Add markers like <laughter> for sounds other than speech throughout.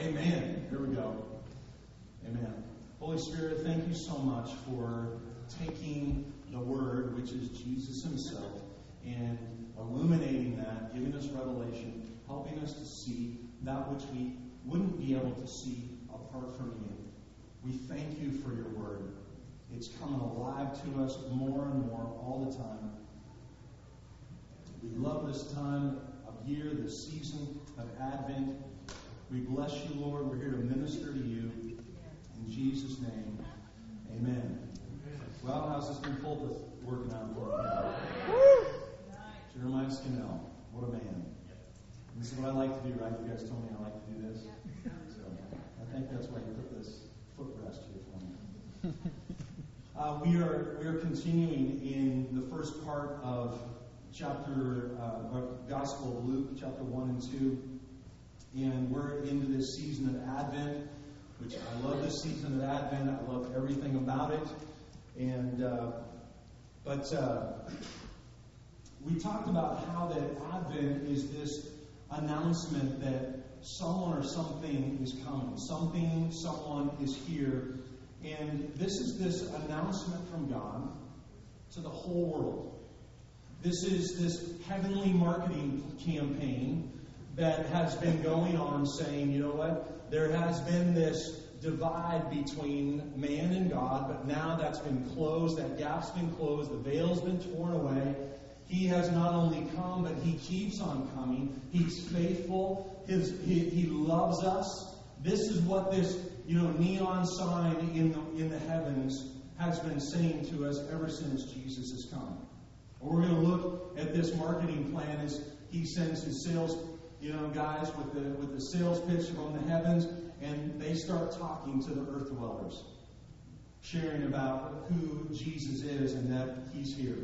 Amen. Here we go. Amen. Holy Spirit, thank you so much for taking the Word, which is Jesus Himself, and illuminating that, giving us revelation, helping us to see that which we wouldn't be able to see apart from you. We thank you for your Word. It's coming alive to us more and more all the time. We love this time of year, this season of Advent. We bless you, Lord. We're here to minister to you. In Jesus' name, amen. Well, how's this new pulpit working out for you? Jeremiah Scannell, what a man. This is what I like to do, right? You guys told me I like to do this. So I think that's why you put this footrest here for me. Uh, we are we are continuing in the first part of chapter uh, Gospel of Luke, chapter one and two, and we're into this season of Advent, which I love. This season of Advent, I love everything about it, and uh, but uh, we talked about how that Advent is this announcement that someone or something is coming, something, someone is here, and this is this announcement from God to the whole world. This is this heavenly marketing campaign that has been going on saying, you know what? There has been this divide between man and God, but now that's been closed, that gap's been closed, the veil's been torn away. He has not only come, but he keeps on coming. He's faithful. His, he, he loves us. This is what this you know neon sign in the, in the heavens has been saying to us ever since Jesus has come. We're going to look at this marketing plan as he sends his sales, you know, guys with the with the sales pitch from the heavens, and they start talking to the earth dwellers, sharing about who Jesus is and that he's here.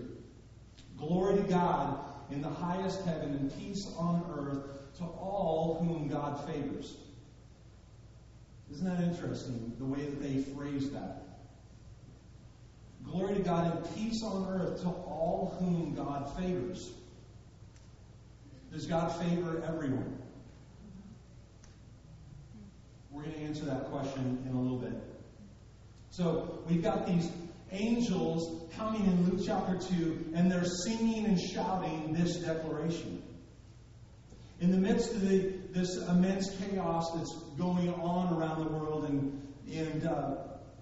Glory to God in the highest heaven and peace on earth to all whom God favors. Isn't that interesting, the way that they phrase that? Glory to God and peace on earth to all whom God favors. Does God favor everyone? We're going to answer that question in a little bit. So, we've got these angels coming in Luke chapter 2, and they're singing and shouting this declaration. In the midst of the, this immense chaos that's going on around the world, and, and uh,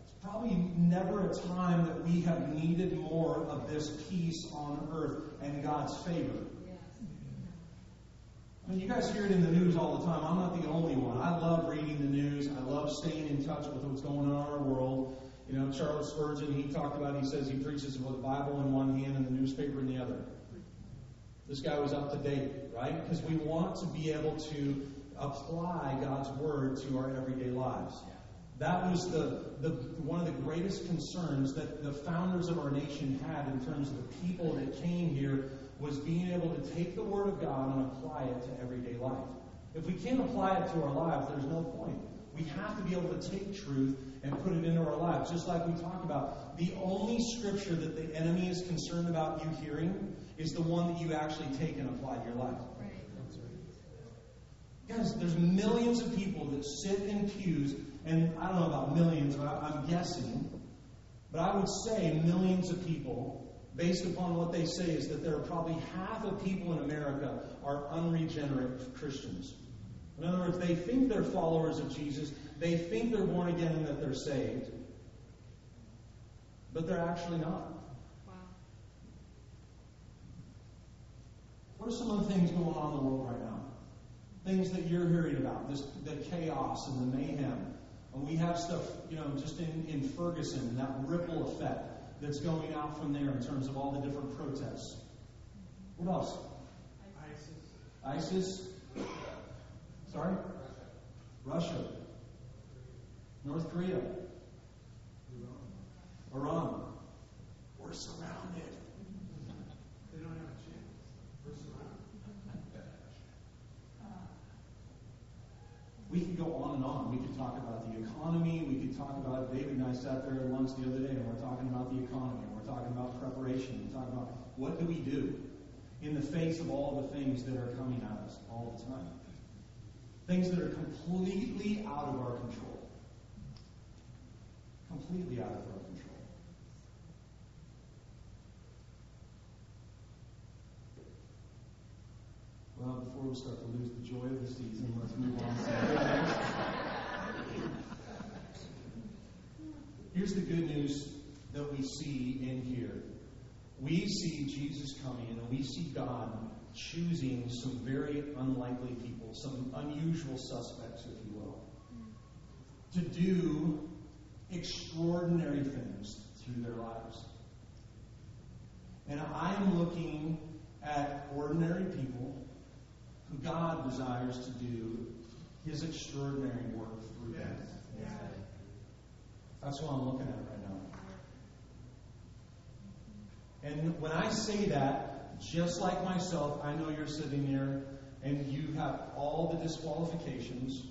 it's probably never a time that we have needed more of this peace on earth and God's favor. Mean, you guys hear it in the news all the time. I'm not the only one. I love reading the news. I love staying in touch with what's going on in our world. You know, Charles Spurgeon, he talked about, he says he preaches with the Bible in one hand and the newspaper in the other. This guy was up to date, right? Because we want to be able to apply God's word to our everyday lives. That was the, the one of the greatest concerns that the founders of our nation had in terms of the people that came here was being able to take the word of God and apply it to everyday life. If we can't apply it to our lives, there's no point. We have to be able to take truth and put it into our lives. Just like we talked about, the only scripture that the enemy is concerned about you hearing is the one that you actually take and apply to your life. Guys, there's millions of people that sit in pews, and I don't know about millions, but I'm guessing, but I would say millions of people, based upon what they say, is that there are probably half of people in America are unregenerate Christians. In other words, they think they're followers of Jesus, they think they're born again and that they're saved, but they're actually not. Wow. What are some of the things going on in the world right now? Things that you're hearing about, this the chaos and the mayhem. And we have stuff, you know, just in, in Ferguson, that ripple effect that's going out from there in terms of all the different protests. What else? ISIS. ISIS? Sorry? Russia. North Korea. Iran. We're surrounded. They don't have a chance. We're surrounded. We could go on and on. We could talk about the economy. We could talk about, David and I sat there at lunch the other day and we're talking about the economy. We're talking about preparation. We're talking about what do we do in the face of all the things that are coming at us all the time. Things that are completely out of our control. Completely out of our control. Well, before we start to lose the joy of the season, let's move on. Here's the good news that we see in here. We see Jesus coming and we see God choosing some very unlikely people, some unusual suspects, if you will, to do extraordinary things through their lives. And I am looking at ordinary people God desires to do his extraordinary work through them. Yes. That's what I'm looking at right now. And when I say that, just like myself, I know you're sitting there and you have all the disqualifications.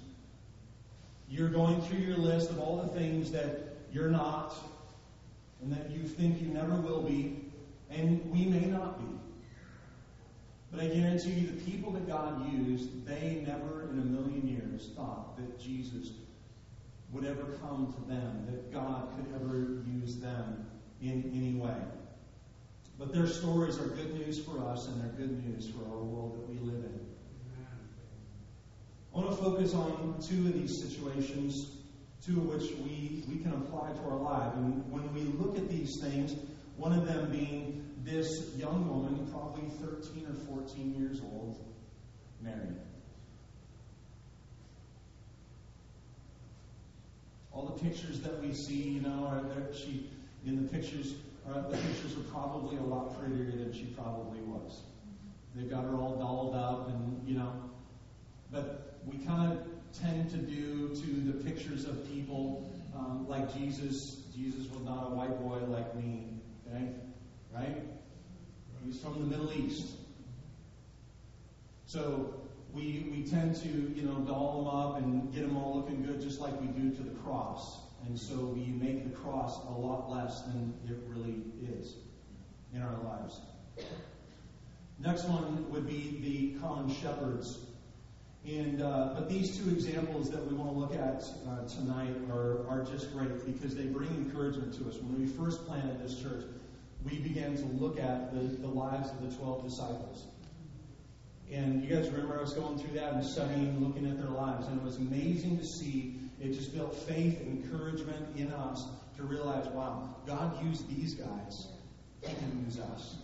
You're going through your list of all the things that you're not and that you think you never will be, and we may not be. But I guarantee you, the people that God used, they never in a million years thought that Jesus would ever come to them, that God could ever use them in any way. But their stories are good news for us, and they're good news for our world that we live in. I want to focus on two of these situations, two of which we, we can apply to our life. And when we look at these things, one of them being this young woman, probably 13 or 14 years old, Mary. All the pictures that we see, you know, are there, she in the pictures. Uh, the pictures are probably a lot prettier than she probably was. They've got her all dolled up, and you know, but we kind of tend to do to the pictures of people um, like Jesus. Jesus was not a white boy like me, okay? Right? He's from the Middle East. So we, we tend to, you know, doll them up and get them all looking good just like we do to the cross. And so we make the cross a lot less than it really is in our lives. Next one would be the common shepherds. And uh, but these two examples that we want to look at uh, tonight are, are just great because they bring encouragement to us. When we first planted this church, we began to look at the, the lives of the 12 disciples. And you guys remember I was going through that and studying, looking at their lives, and it was amazing to see. It just built faith and encouragement in us to realize, wow, God used these guys. He can use us.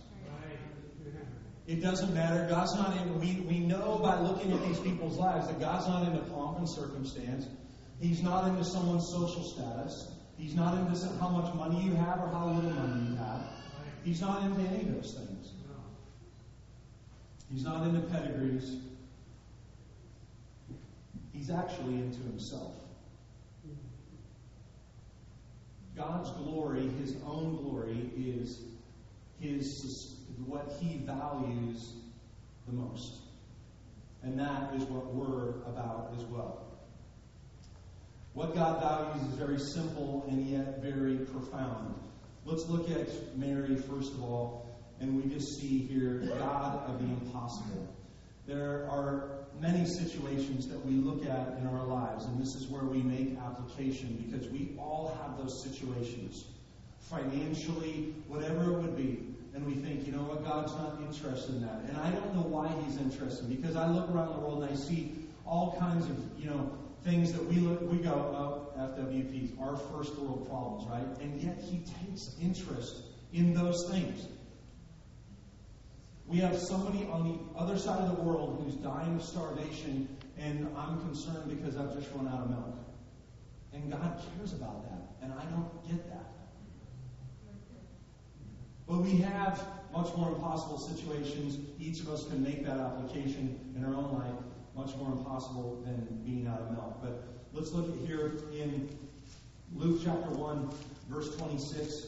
It doesn't matter. God's not in. We, we know by looking at these people's lives that God's not into pomp and circumstance. He's not into someone's social status. He's not into how much money you have or how little money you have. He's not into any of those things. He's not into pedigrees. He's actually into himself. God's glory, his own glory, is his what he values the most. And that is what we're about as well. What God values is very simple and yet very profound. Let's look at Mary first of all, and we just see here God of the impossible. There are many situations that we look at in our lives, and this is where we make application because we all have those situations. Financially, whatever it would be. And we think, you know what, God's not interested in that. And I don't know why He's interested because I look around the world and I see all kinds of, you know, things that we look, we go, oh, FWPs, our first world problems, right? And yet He takes interest in those things. We have somebody on the other side of the world who's dying of starvation, and I'm concerned because I've just run out of milk. And God cares about that, and I don't get that. But we have much more impossible situations. Each of us can make that application in our own life, much more impossible than being out of milk. But let's look at here in Luke chapter 1, verse 26.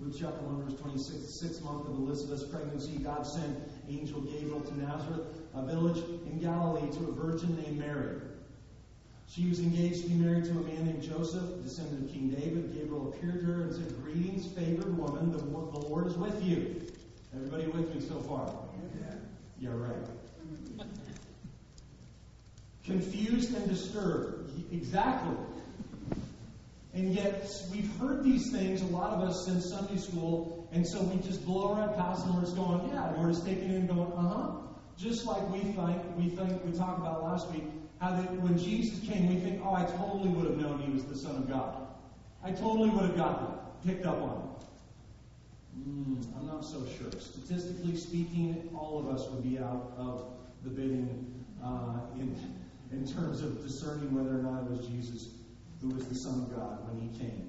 Luke chapter 1, verse 26. The sixth month of Elizabeth's pregnancy, God sent angel Gabriel to Nazareth, a village in Galilee, to a virgin named Mary. She was engaged to be married to a man named Joseph, descendant of King David. Gabriel appeared to her and said, Greetings, favored woman, the, the Lord is with you. Everybody with me so far? Yeah, right. Confused and disturbed. Exactly. And yet, we've heard these things, a lot of us, since Sunday school, and so we just blow right past them. We're just going, yeah, we're just taking it and going, uh huh. Just like we think, we think, we talked about last week, how that when Jesus came, we think, oh, I totally would have known he was the Son of God. I totally would have got that, picked up on it. Mm, I'm not so sure. Statistically speaking, all of us would be out of the bidding uh, in, in terms of discerning whether or not it was Jesus who was the Son of God when he came.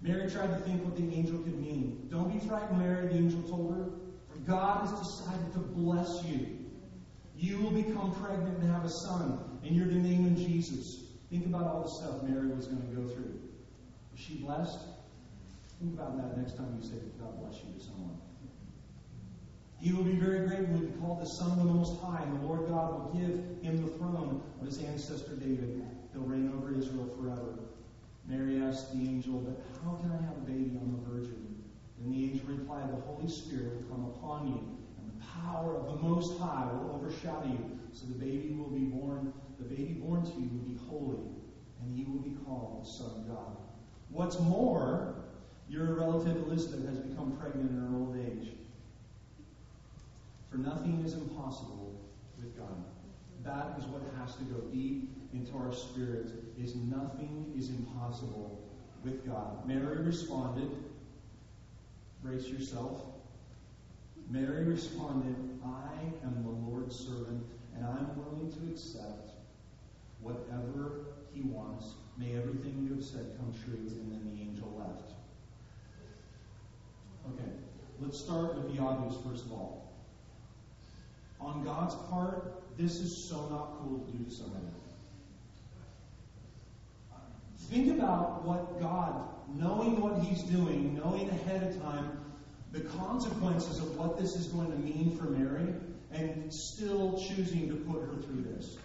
Mary tried to think what the angel could mean. Don't be frightened, Mary, the angel told her, for God has decided to bless you. You will become pregnant and have a son, and you're to name him Jesus. Think about all the stuff Mary was going to go through. Was she blessed? Think about that next time you say, God bless you to someone. He will be very great and will be called the Son of the Most High, and the Lord God will give him the throne of his ancestor David. He'll reign over Israel forever. Mary asked the angel, But how can I have a baby? I'm a virgin. The angel replied, The Holy Spirit will come upon you, and the power of the Most High will overshadow you. So the baby will be born, the baby born to you will be holy, and he will be called the Son of God. What's more, your relative Elizabeth has become pregnant in her old age. For nothing is impossible with God. That is what has to go deep into our spirit is nothing is impossible with God. Mary responded, brace yourself. Mary responded, I am the Lord's servant, and I'm willing to accept whatever he wants. May everything you have said come true. And then the angel left. Okay, let's start with the obvious first of all. On God's part, this is so not cool to do to somebody. Think about what God, knowing what He's doing, knowing ahead of time the consequences of what this is going to mean for Mary, and still choosing to put her through this.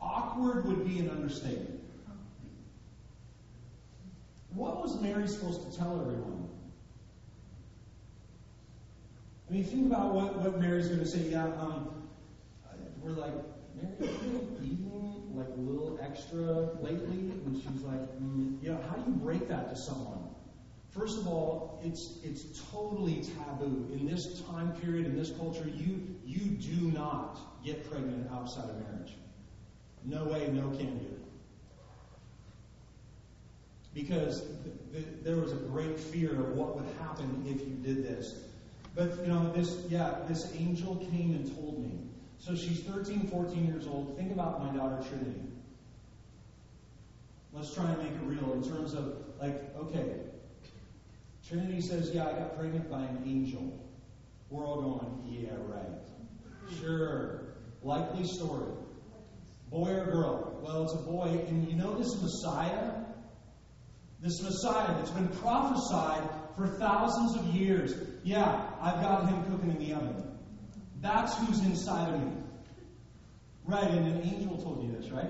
Awkward would be an understatement. What was Mary supposed to tell everyone? I mean, think about what, what Mary's going to say. Yeah, um, we're like, Mary, you been eating like a little extra lately? And she's like, mm, yeah, how do you break that to someone? First of all, it's it's totally taboo in this time period in this culture. You you do not get pregnant outside of marriage. No way, no can do. Because th- th- there was a great fear of what would happen if you did this. But you know, this yeah, this angel came and told me. So she's 13, 14 years old. Think about my daughter Trinity. Let's try and make it real in terms of like, okay, Trinity says, Yeah, I got pregnant by an angel. We're all going, Yeah, right. Sure. Likely story. Boy or girl? Well, it's a boy. And you know this Messiah? This Messiah that's been prophesied for thousands of years. Yeah, I've got him cooking in the oven. That's who's inside of me. Right, and an angel told you this, right?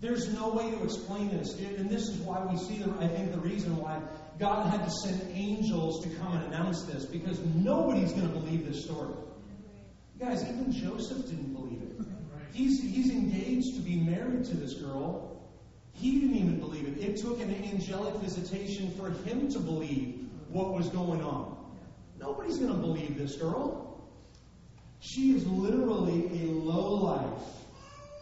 There's no way to explain this. And this is why we see, the, I think, the reason why God had to send angels to come and announce this, because nobody's going to believe this story. Guys, even Joseph didn't believe it. He's, he's engaged to be married to this girl. He didn't even believe it. It took an angelic visitation for him to believe what was going on. Nobody's going to believe this girl. She is literally a lowlife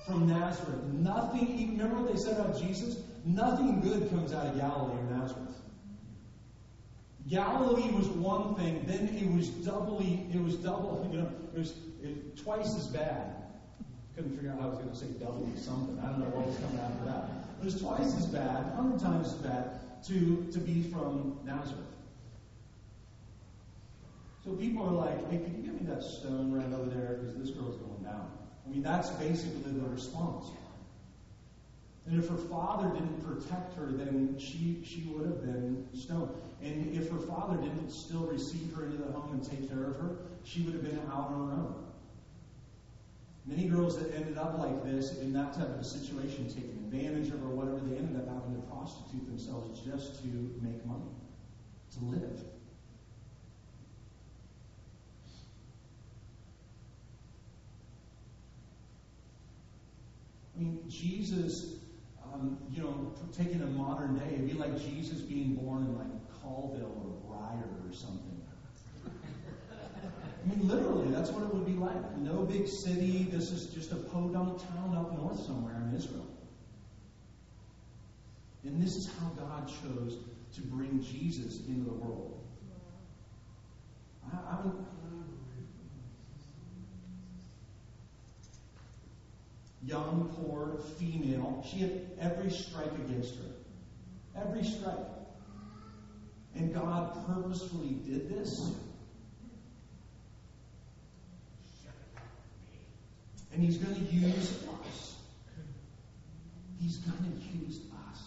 from Nazareth. Nothing, remember what they said about Jesus? Nothing good comes out of Galilee or Nazareth. Galilee was one thing, then it was doubly, it was double, you know, it was it, twice as bad. Couldn't figure out how I was going to say doubly something. I don't know what was coming after that. It was twice as bad, a hundred times as bad, to, to be from Nazareth. So people are like, hey, can you give me that stone right over there? Because this girl's going down. I mean, that's basically the response. And if her father didn't protect her, then she, she would have been stoned. And if her father didn't still receive her into the home and take care of her, she would have been out on her own. Many girls that ended up like this, in that type of a situation, taken advantage of or whatever, they ended up having to prostitute themselves just to make money, to live. I mean, Jesus, um, you know, taking a modern day, it'd be like Jesus being born in like Colville or Briar or something I mean, literally, that's what it would be like. No big city. This is just a podunk town up north somewhere in Israel. And this is how God chose to bring Jesus into the world. I, I'm, young, poor, female. She had every strike against her. Every strike. And God purposefully did this. And He's going to use us. He's going to use us.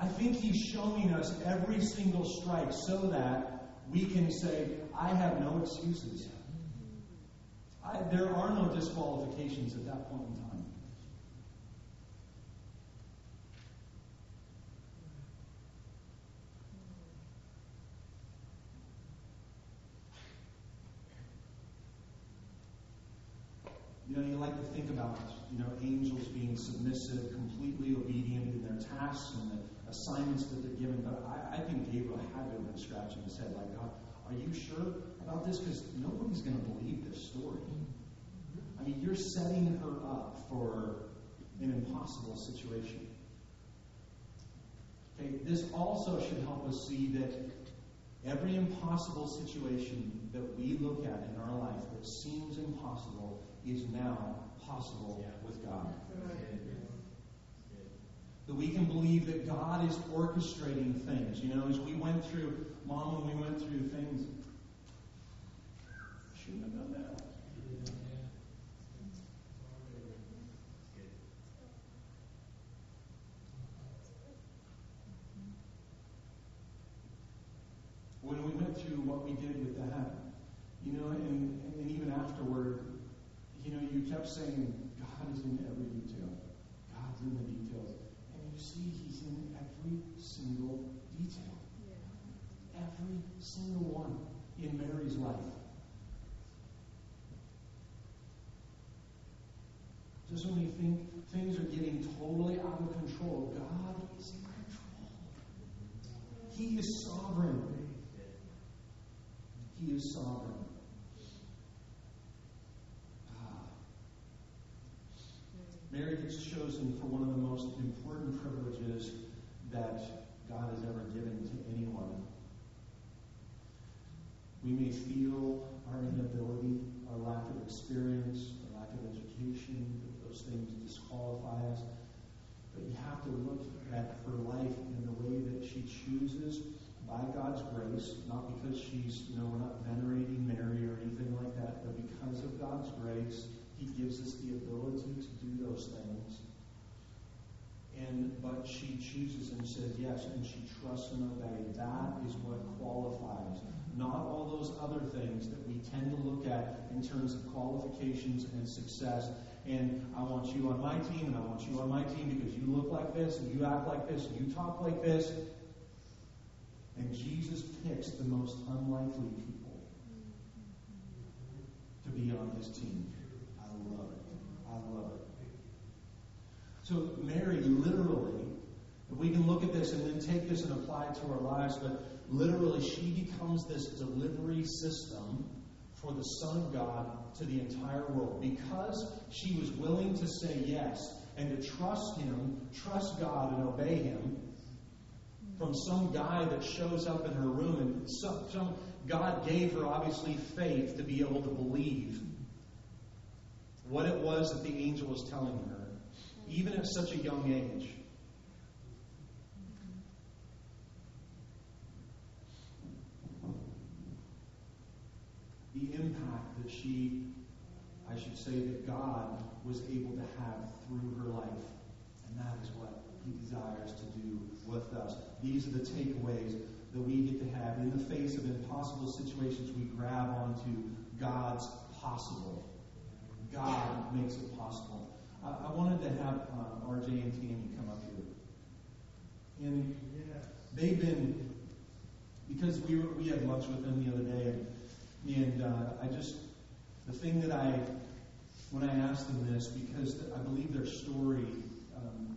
I think He's showing us every single strike so that we can say, I have no excuses. I, there are no disqualifications at that point in time. You know, you like to think about, you know, angels being submissive, completely obedient in their tasks and the assignments that they're given. But I, I think Gabriel had to have been scratching his head like, God, are you sure about this? Because nobody's going to believe this story. I mean, you're setting her up for an impossible situation. Okay, this also should help us see that every impossible situation that we look at in our life that seems impossible is now possible with God. That we can believe that God is orchestrating things. You know, as we went through, Mom, when we went through things, shouldn't have done that. When we went through what we did with the you know, and, and even afterward, you know, you kept saying, God is in every detail. God's in the details. And you see, He's in every single detail. Every single one in Mary's life. When you think things are getting totally out of control, God is in control. He is sovereign. He is sovereign. Ah. Mary gets chosen for one of the most important privileges that God has ever given to anyone. We may feel our inability, our lack of experience, our lack of education, disqualify us. But you have to look at her life in the way that she chooses by God's grace, not because she's, you know, we're not venerating Mary or anything like that, but because of God's grace he gives us the ability to do those things. And but she chooses and says yes, and she trusts and obeys. That is what qualifies. Not all those other things that we tend to look at in terms of qualifications and success. And I want you on my team, and I want you on my team because you look like this, and you act like this, and you talk like this. And Jesus picks the most unlikely people to be on his team I love it. I love it. So Mary literally, we can look at this and then take this and apply it to our lives, but literally she becomes this delivery system for the Son of God to the entire world. Because she was willing to say yes and to trust Him, trust God and obey Him, from some guy that shows up in her room and some, some God gave her obviously faith to be able to believe what it was that the angel was telling her, even at such a young age. The impact that she, I should say, that God was able to have through her life. And that is what He desires to do with us. These are the takeaways that we get to have. In the face of impossible situations, we grab onto God's possible. God makes it possible. I, I wanted to have uh, RJ and Tammy come up here. And they've been, because we, were, we had lunch with them the other day, and, and uh, I just, the thing that I when I asked them this because I believe their story, um,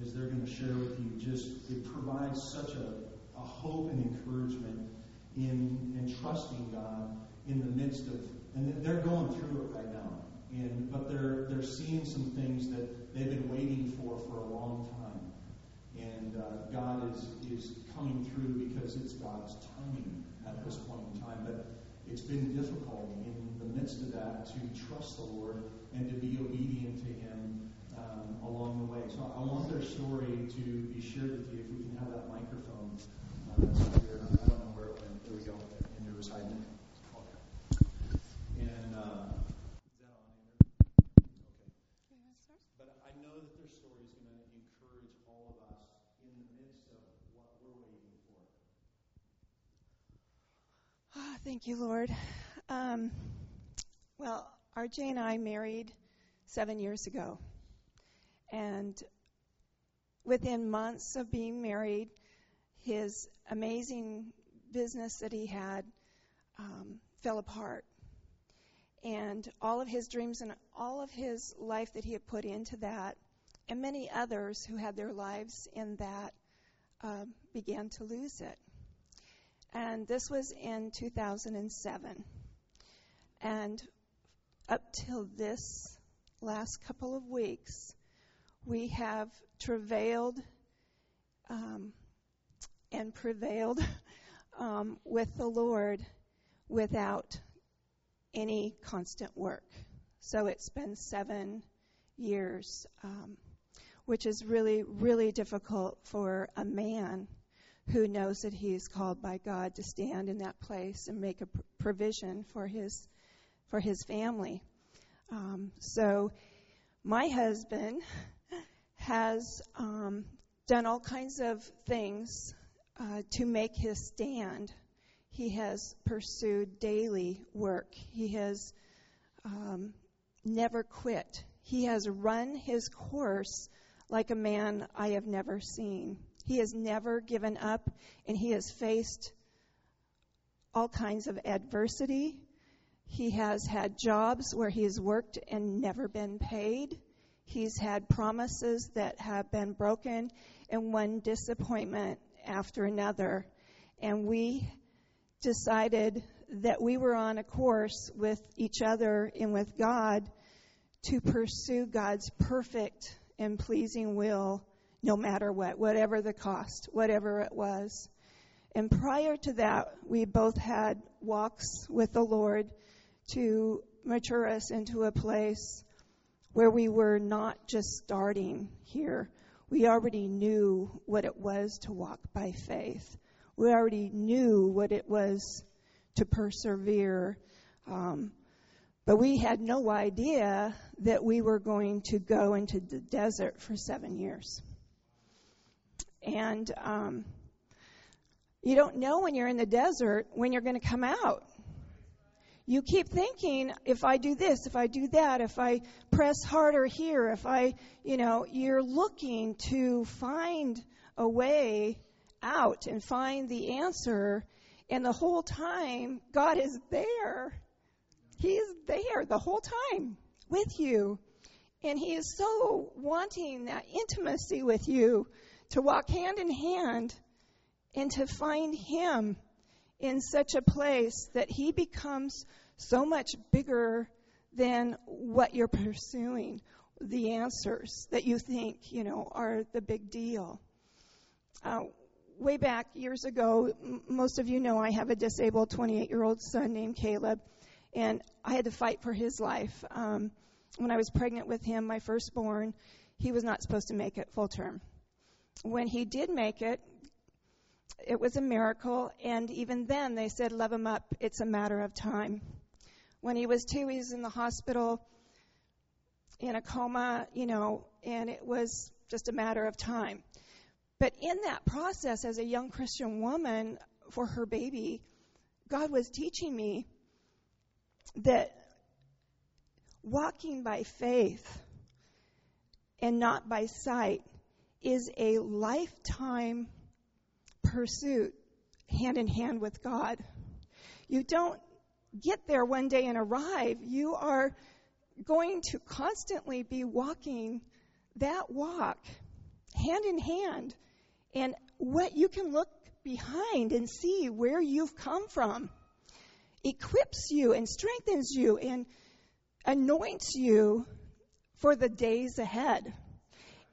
as they're going to share with you, just it provides such a, a hope and encouragement in, in trusting God in the midst of, and they're going through it right now. And, but they're, they're seeing some things that they've been waiting for for a long time. And uh, God is, is coming through because it's God's timing at this point in time. But it's been difficult in the midst of that to trust the Lord and to be obedient to Him um, along the way. So I want their story to be shared with you. If we can have that microphone uh, that's here. I don't know where it went. There we go. Andrew was hiding it. And uh, is that on, Andrew? Okay. But I know that their story is going to encourage all of us in the midst of what we're waiting for. Ah, thank you, Lord. Um, well, RJ and I married seven years ago. And within months of being married, his amazing business that he had um, fell apart. And all of his dreams and all of his life that he had put into that, and many others who had their lives in that, uh, began to lose it. And this was in 2007. And up till this last couple of weeks, we have travailed um, and prevailed <laughs> um, with the Lord without any constant work. So it's been seven years, um, which is really, really difficult for a man who knows that he is called by God to stand in that place and make a pr- provision for his for his family. Um, so, my husband has um, done all kinds of things uh, to make his stand. He has pursued daily work. He has um, never quit. He has run his course like a man I have never seen. He has never given up, and he has faced all kinds of adversity. He has had jobs where he has worked and never been paid. He's had promises that have been broken, and one disappointment after another. And we decided that we were on a course with each other and with God to pursue God's perfect and pleasing will no matter what, whatever the cost, whatever it was. And prior to that, we both had walks with the Lord to mature us into a place where we were not just starting here. We already knew what it was to walk by faith. We already knew what it was to persevere. Um, but we had no idea that we were going to go into the desert for seven years. And um, you don't know when you're in the desert when you're going to come out. You keep thinking, if I do this, if I do that, if I press harder here, if I, you know, you're looking to find a way out and find the answer. And the whole time, God is there. He's there the whole time with you. And He is so wanting that intimacy with you to walk hand in hand and to find Him in such a place that He becomes so much bigger than what you're pursuing, the answers that you think, you know, are the big deal. Uh, way back years ago, m- most of you know I have a disabled 28 year old son named Caleb, and I had to fight for his life. Um, when I was pregnant with him, my firstborn, he was not supposed to make it full term. When he did make it, it was a miracle, and even then they said, Love him up, it's a matter of time. When he was two, he was in the hospital in a coma, you know, and it was just a matter of time. But in that process, as a young Christian woman for her baby, God was teaching me that walking by faith and not by sight is a lifetime pursuit hand in hand with God. You don't get there one day and arrive. You are going to constantly be walking that walk hand in hand and what you can look behind and see where you've come from equips you and strengthens you and anoints you for the days ahead.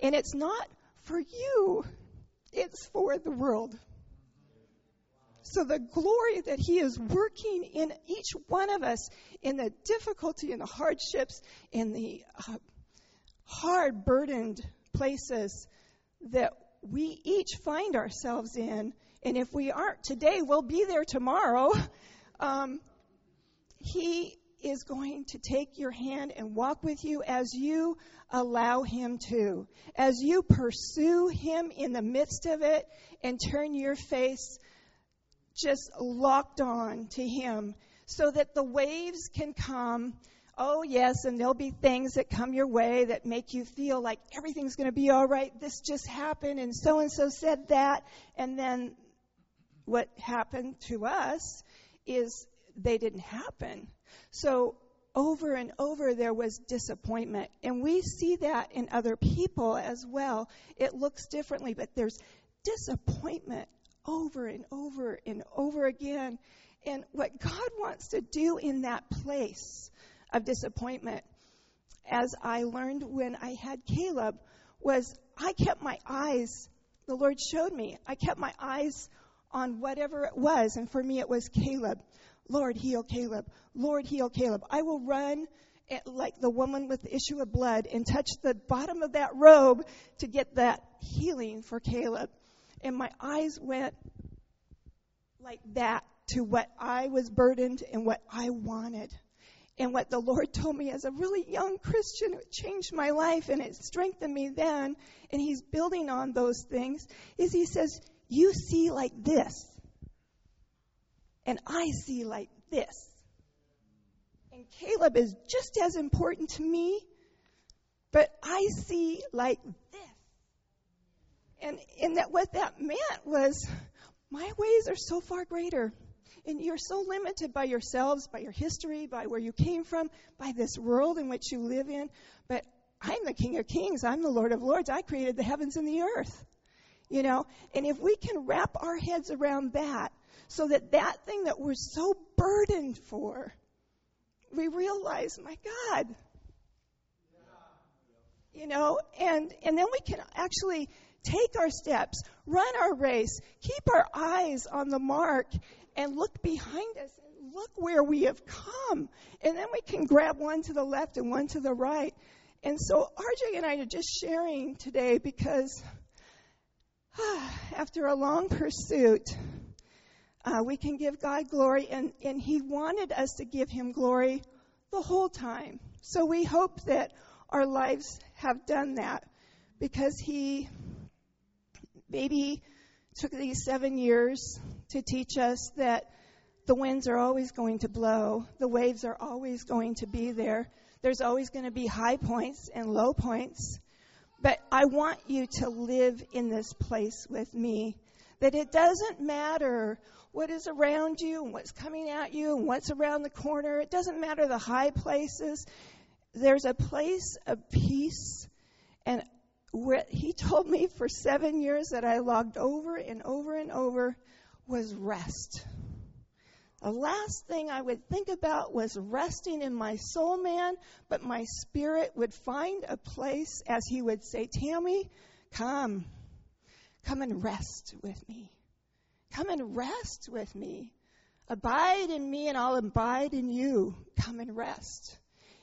And it's not for you, it's for the world. So the glory that He is working in each one of us, in the difficulty and the hardships, in the uh, hard, burdened places that we each find ourselves in, and if we aren't today, we'll be there tomorrow. <laughs> Um, he is going to take your hand and walk with you as you allow Him to, as you pursue Him in the midst of it and turn your face just locked on to Him so that the waves can come. Oh, yes, and there'll be things that come your way that make you feel like everything's going to be all right. This just happened, and so and so said that. And then what happened to us is they didn't happen. So over and over there was disappointment. And we see that in other people as well. It looks differently, but there's disappointment over and over and over again. And what God wants to do in that place of disappointment, as I learned when I had Caleb, was I kept my eyes, the Lord showed me, I kept my eyes on whatever it was. And for me, it was Caleb. Lord, heal Caleb. Lord, heal Caleb. I will run eh, like the woman with the issue of blood and touch the bottom of that robe to get that healing for Caleb. And my eyes went like that to what I was burdened and what I wanted. And what the Lord <laughs> told me as a really young Christian, it changed my life and it strengthened me then. And He's building on those things. Is He says, You see like this, and I see like this. And Caleb is just as important to me, but I see like this. And, and that what that meant was my ways are so far greater. And you're so limited by yourselves, by your history, by where you came from, by this world in which you live in. But I'm the King of Kings. I'm the Lord of Lords. I created the heavens and the earth. You know, and if we can wrap our heads around that, so that that thing that we're so burdened for, we realize, my God, you know, and and then we can actually take our steps, run our race, keep our eyes on the mark, and look behind us and look where we have come. And then we can grab one to the left and one to the right. And so RJ and I are just sharing today because <sighs> after a long pursuit, uh, we can give God glory, and, and He wanted us to give Him glory the whole time. So we hope that our lives have done that because He maybe took these seven years to teach us that the winds are always going to blow, the waves are always going to be there. There's always going to be high points and low points. But I want you to live in this place with me. That it doesn't matter what is around you and what's coming at you and what's around the corner. It doesn't matter the high places. There's a place of peace. And what he told me for seven years that I logged over and over and over was rest. The last thing I would think about was resting in my soul, man, but my spirit would find a place, as he would say, Tammy, come. Come and rest with me. Come and rest with me. Abide in me and I'll abide in you. Come and rest.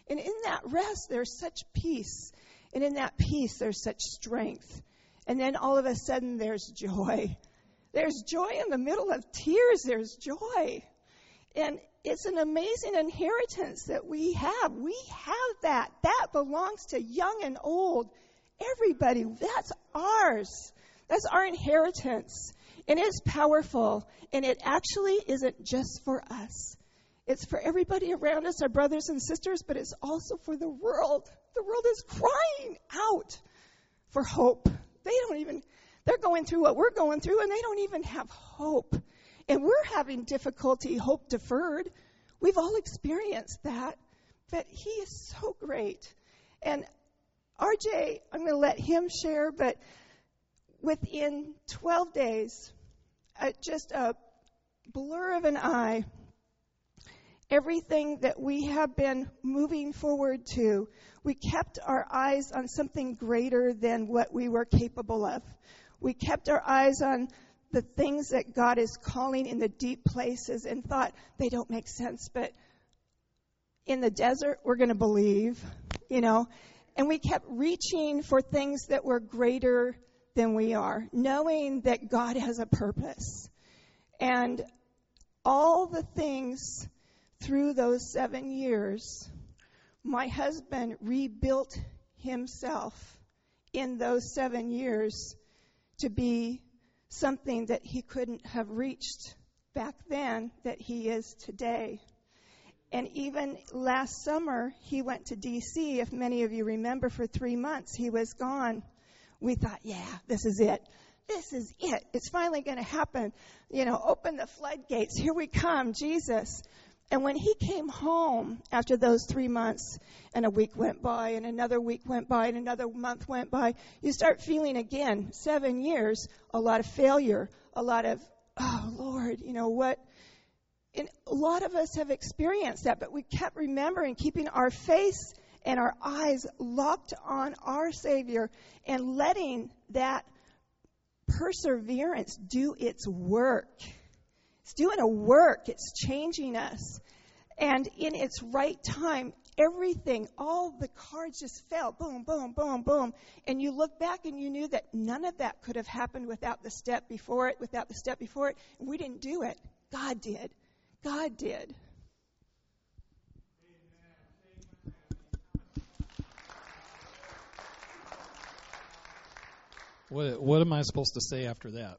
And in that rest, there's such peace. And in that peace, there's such strength. And then all of a sudden, there's joy. There's joy in the middle of tears. There's joy. And it's an amazing inheritance that we have. We have that. That belongs to young and old. Everybody. That's ours. That's our inheritance. And it's powerful. And it actually isn't just for us. It's for everybody around us, our brothers and sisters, but it's also for the world. The world is crying out for hope. They don't even, they're going through what we're going through and they don't even have hope. And we're having difficulty, hope deferred. We've all experienced that. but he is so great. And RJ, I'm going to let him share, but within 12 days, uh, just a blur of an eye, everything that we have been moving forward to, we kept our eyes on something greater than what we were capable of. We kept our eyes on the things that God is calling in the deep places and thought they don't make sense, but in the desert, we're going to believe, you know. And we kept reaching for things that were greater than we are, knowing that God has a purpose. And all the things through those seven years, my husband rebuilt himself in those seven years to be something that he couldn't have reached back then that he is today. And even last summer, he went to D.C. If many of you remember, for three months, he was gone. We thought, yeah, this is it. This is it. It's finally going to happen. You know, open the floodgates. Here we come, Jesus. And when he came home after those three months, and a week went by, and another week went by, and another month went by, you start feeling again, seven years, a lot of failure, a lot of, oh Lord, you know, what, and a lot of us have experienced that, but we kept remembering, keeping our face and our eyes locked on our Savior and letting that perseverance do its work. It's doing a work, it's changing us. And in its right time, everything, all the cards just fell boom, boom, boom, boom. And you look back and you knew that none of that could have happened without the step before it, without the step before it. And we didn't do it, God did. God did. What, what am I supposed to say after that?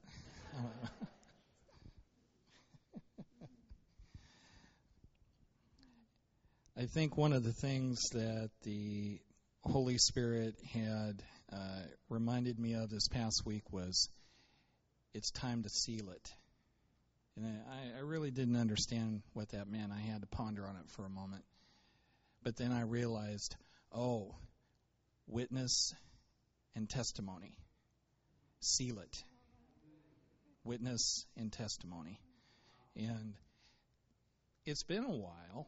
I think one of the things that the Holy Spirit had uh, reminded me of this past week was it's time to seal it. And I, I really didn't understand what that meant. I had to ponder on it for a moment. But then I realized, oh, witness and testimony. Seal it. Witness and testimony. And it's been a while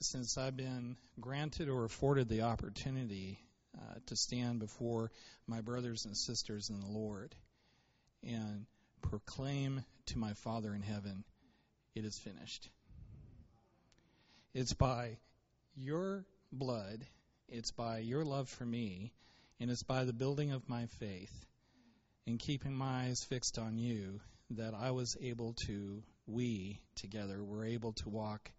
since I've been granted or afforded the opportunity uh, to stand before my brothers and sisters in the Lord and proclaim to my Father in heaven, it is finished. It's by your blood, it's by your love for me, and it's by the building of my faith and keeping my eyes fixed on you that I was able to, we together were able to walk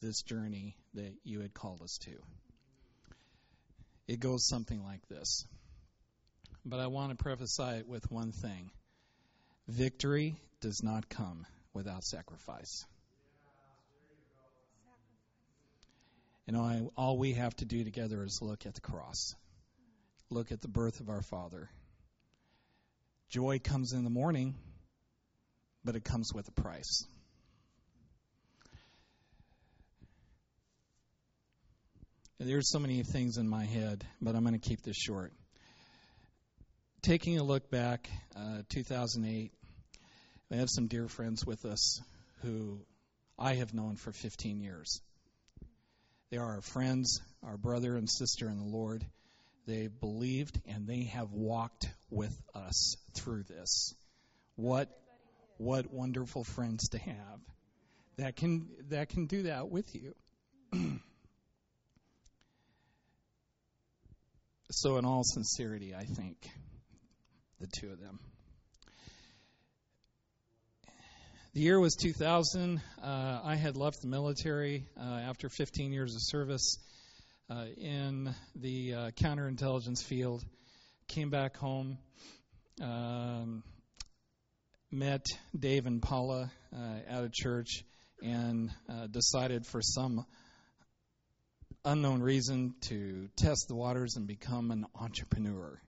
this journey that you had called us to. It goes something like this. But I want to preface it with one thing Victory does not come without sacrifice. Know, I, all we have to do together is look at the cross, look at the birth of our Father. Joy comes in the morning, but it comes with a price. There's so many things in my head, but I'm going to keep this short. Taking a look back, uh, 2008, I have some dear friends with us who I have known for 15 years. They are our friends, our brother and sister in the Lord. They believed and they have walked with us through this. What what wonderful friends to have that can that can do that with you. <clears throat> so in all sincerity, I think the two of them The year was 2000. Uh, I had left the military uh, after 15 years of service uh, in the uh, counterintelligence field. Came back home, um, met Dave and Paula uh, at a church, and uh, decided for some unknown reason to test the waters and become an entrepreneur.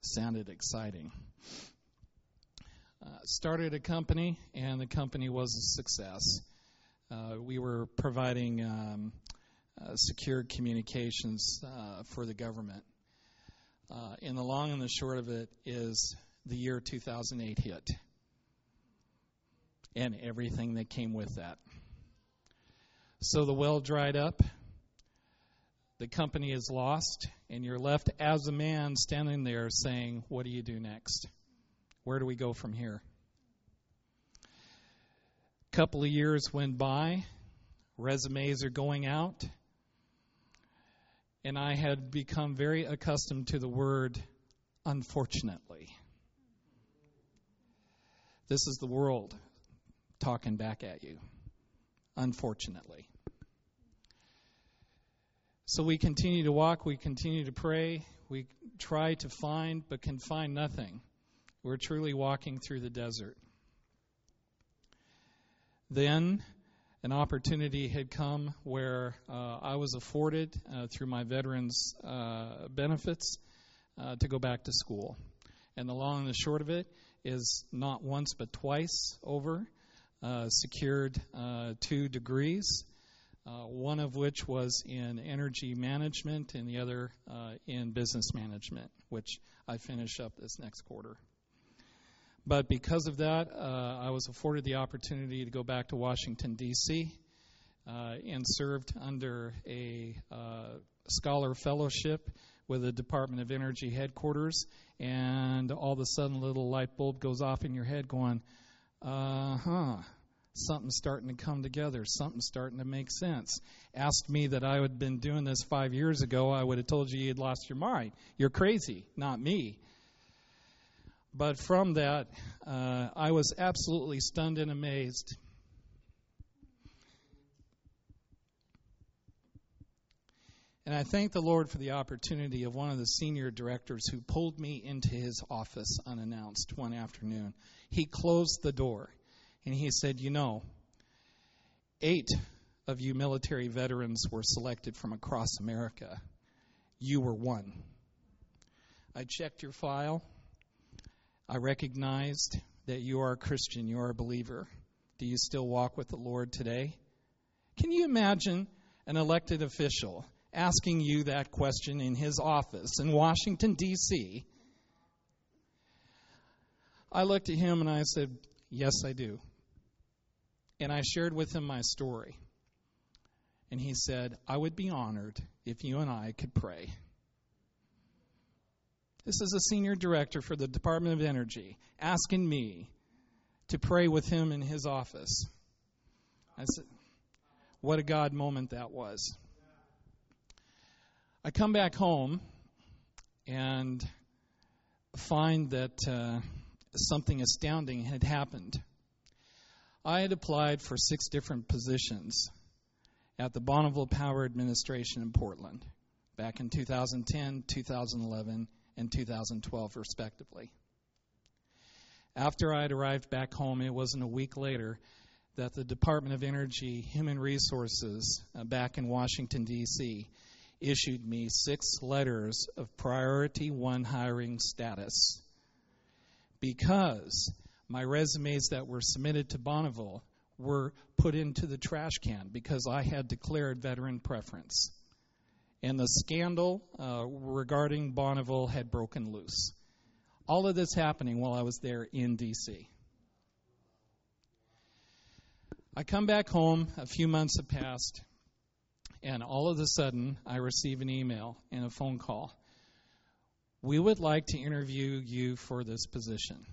Sounded exciting. Uh, started a company, and the company was a success. Uh, we were providing um, uh, secure communications uh, for the government. Uh, and the long and the short of it is the year 2008 hit and everything that came with that. So the well dried up, the company is lost, and you're left as a man standing there saying, What do you do next? Where do we go from here? A couple of years went by, resumes are going out, and I had become very accustomed to the word unfortunately. This is the world talking back at you, unfortunately. So we continue to walk, we continue to pray, we try to find, but can find nothing. We're truly walking through the desert. Then an opportunity had come where uh, I was afforded, uh, through my veterans' uh, benefits, uh, to go back to school. And the long and the short of it is not once but twice over uh, secured uh, two degrees one of which was in energy management and the other in business management, which I finish up this next quarter. But because of that, uh, I was afforded the opportunity to go back to Washington, D.C., uh, and served under a uh, scholar fellowship with the Department of Energy headquarters. And all of a sudden, a little light bulb goes off in your head going, uh huh something's starting to come together. Something's starting to make sense. Asked me that I had been doing this five years ago, I would have told you you'd lost your mind. You're crazy, not me. But from that, uh, I was absolutely stunned and amazed. And I thank the Lord for the opportunity of one of the senior directors who pulled me into his office unannounced one afternoon. He closed the door and he said, You know, eight of you military veterans were selected from across America. You were one. I checked your file. I recognized that you are a Christian, you are a believer. Do you still walk with the Lord today? Can you imagine an elected official asking you that question in his office in Washington, D.C.? I looked at him and I said, Yes, I do. And I shared with him my story. And he said, I would be honored if you and I could pray. This is a senior director for the Department of Energy asking me to pray with him in his office. I said, What a God moment that was. I come back home and find that uh, something astounding had happened. I had applied for six different positions at the Bonneville Power Administration in Portland back in 2010, 2011, and 2012, respectively. After I had arrived back home, it wasn't a week later that the Department of Energy Human Resources uh, back in Washington, D.C., issued me six letters of priority one hiring status because my resumes that were submitted to Bonneville were put into the trash can because I had declared veteran preference. And the scandal uh, regarding Bonneville had broken loose. All of this happening while I was there in D.C. I come back home, a few months have passed, and all of a sudden I receive an email and a phone call. We would like to interview you for this position.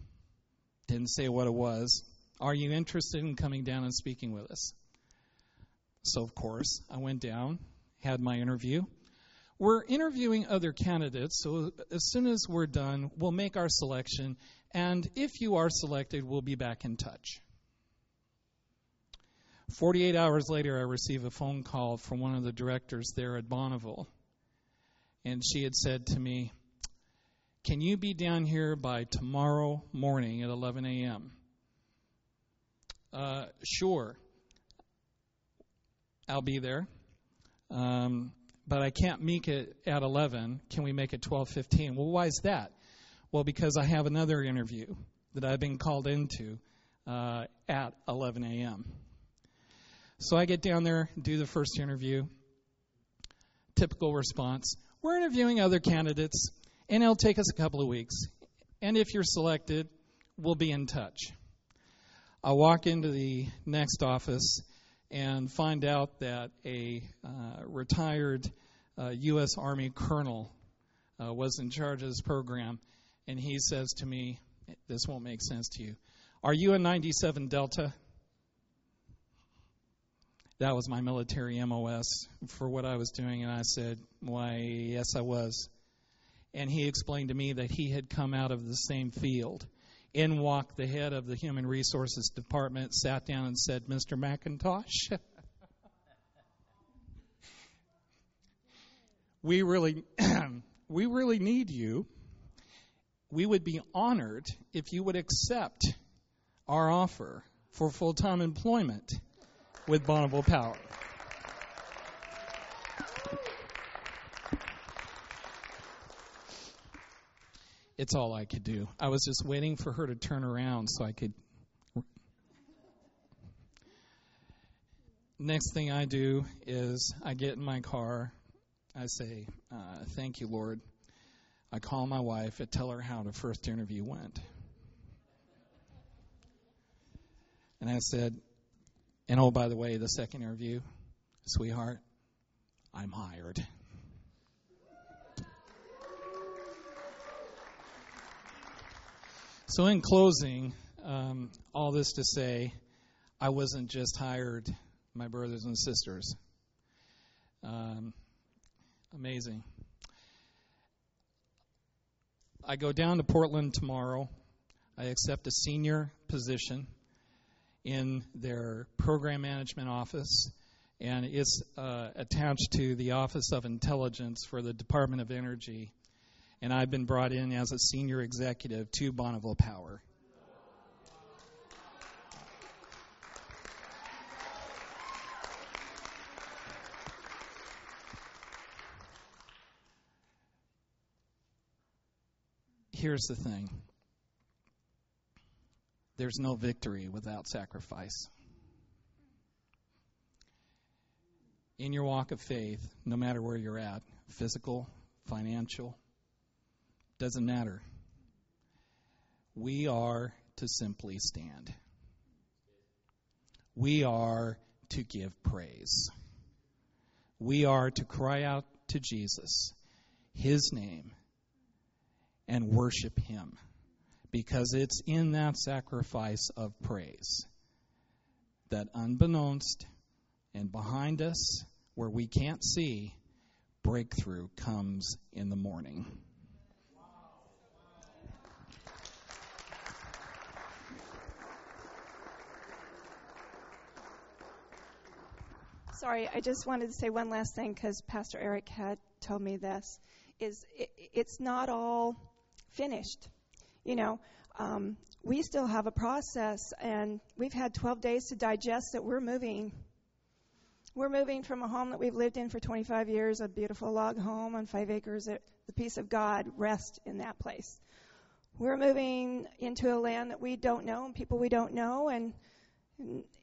Didn't say what it was. Are you interested in coming down and speaking with us? So, of course, I went down, had my interview. We're interviewing other candidates, so as soon as we're done, we'll make our selection, and if you are selected, we'll be back in touch. 48 hours later, I receive a phone call from one of the directors there at Bonneville, and she had said to me, can you be down here by tomorrow morning at 11 a.m.? Uh, sure. I'll be there. Um, but I can't make it at 11. Can we make it 12:15? Well, why is that? Well, because I have another interview that I've been called into uh, at 11 a.m. So I get down there, do the first interview. Typical response We're interviewing other candidates, and it'll take us a couple of weeks. And if you're selected, we'll be in touch. I walk into the next office and find out that a uh, retired uh, U.S. Army colonel uh, was in charge of this program, and he says to me, This won't make sense to you. Are you a 97 Delta? That was my military MOS for what I was doing, and I said, Why, yes, I was. And he explained to me that he had come out of the same field. In walked the head of the Human Resources Department, sat down, and said, Mr. McIntosh, <laughs> we really, <clears throat> we really need you. We would be honored if you would accept our offer for full time employment with Bonneville Power. It's all I could do. I was just waiting for her to turn around so I could. Next thing I do is I get in my car. I say, uh, Thank you, Lord. I call my wife and tell her how the first interview went. And I said, and oh, by the way, the second interview, sweetheart, I'm hired. So, in closing, um, all this to say, I wasn't just hired, my brothers and sisters. Um, amazing. I go down to Portland tomorrow. I accept a senior position in their program management office, and it's uh, attached to the Office of Intelligence for the Department of Energy. And I've been brought in as a senior executive to Bonneville Power. Here's the thing there's no victory without sacrifice. In your walk of faith, no matter where you're at, physical, financial, doesn't matter. We are to simply stand. We are to give praise. We are to cry out to Jesus, His name, and worship Him because it's in that sacrifice of praise that, unbeknownst and behind us, where we can't see, breakthrough comes in the morning. Sorry, I just wanted to say one last thing because Pastor Eric had told me this. Is it, it's not all finished you know, um, we still have a process, and we've had 12 days to digest that we're moving. We're moving from a home that we've lived in for 25 years, a beautiful log home on five acres. The peace of God rests in that place. We're moving into a land that we don't know and people we don't know, and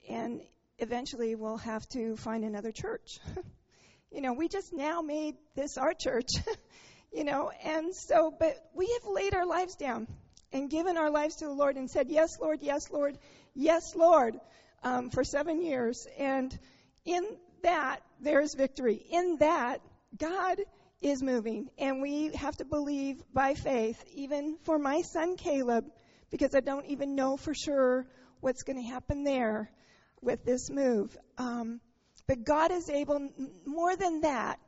and eventually we'll have to find another church. <laughs> you know, we just now made this our church. <laughs> you know, and so, but we have laid our lives down and given our lives to the Lord and said, Yes, Lord, yes, Lord, yes, Lord, um, for seven years. And in that, there's victory. In that, God is moving. And we have to believe by faith, even for my son Caleb, because I don't even know for sure what's going to happen there with this move. Um, but God is able, more than that,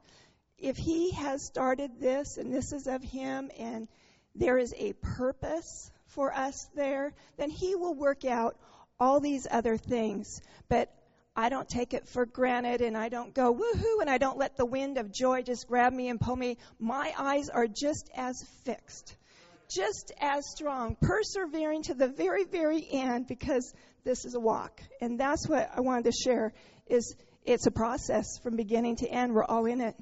if He has started this and this is of Him and there is a purpose for us there, then He will work out all these other things. But I don't take it for granted and I don't go woohoo and I don't let the wind of joy just grab me and pull me. My eyes are just as fixed, just as strong, persevering to the very, very end because this is a walk. And that's what I wanted to share is it's a process from beginning to end. We're all in it.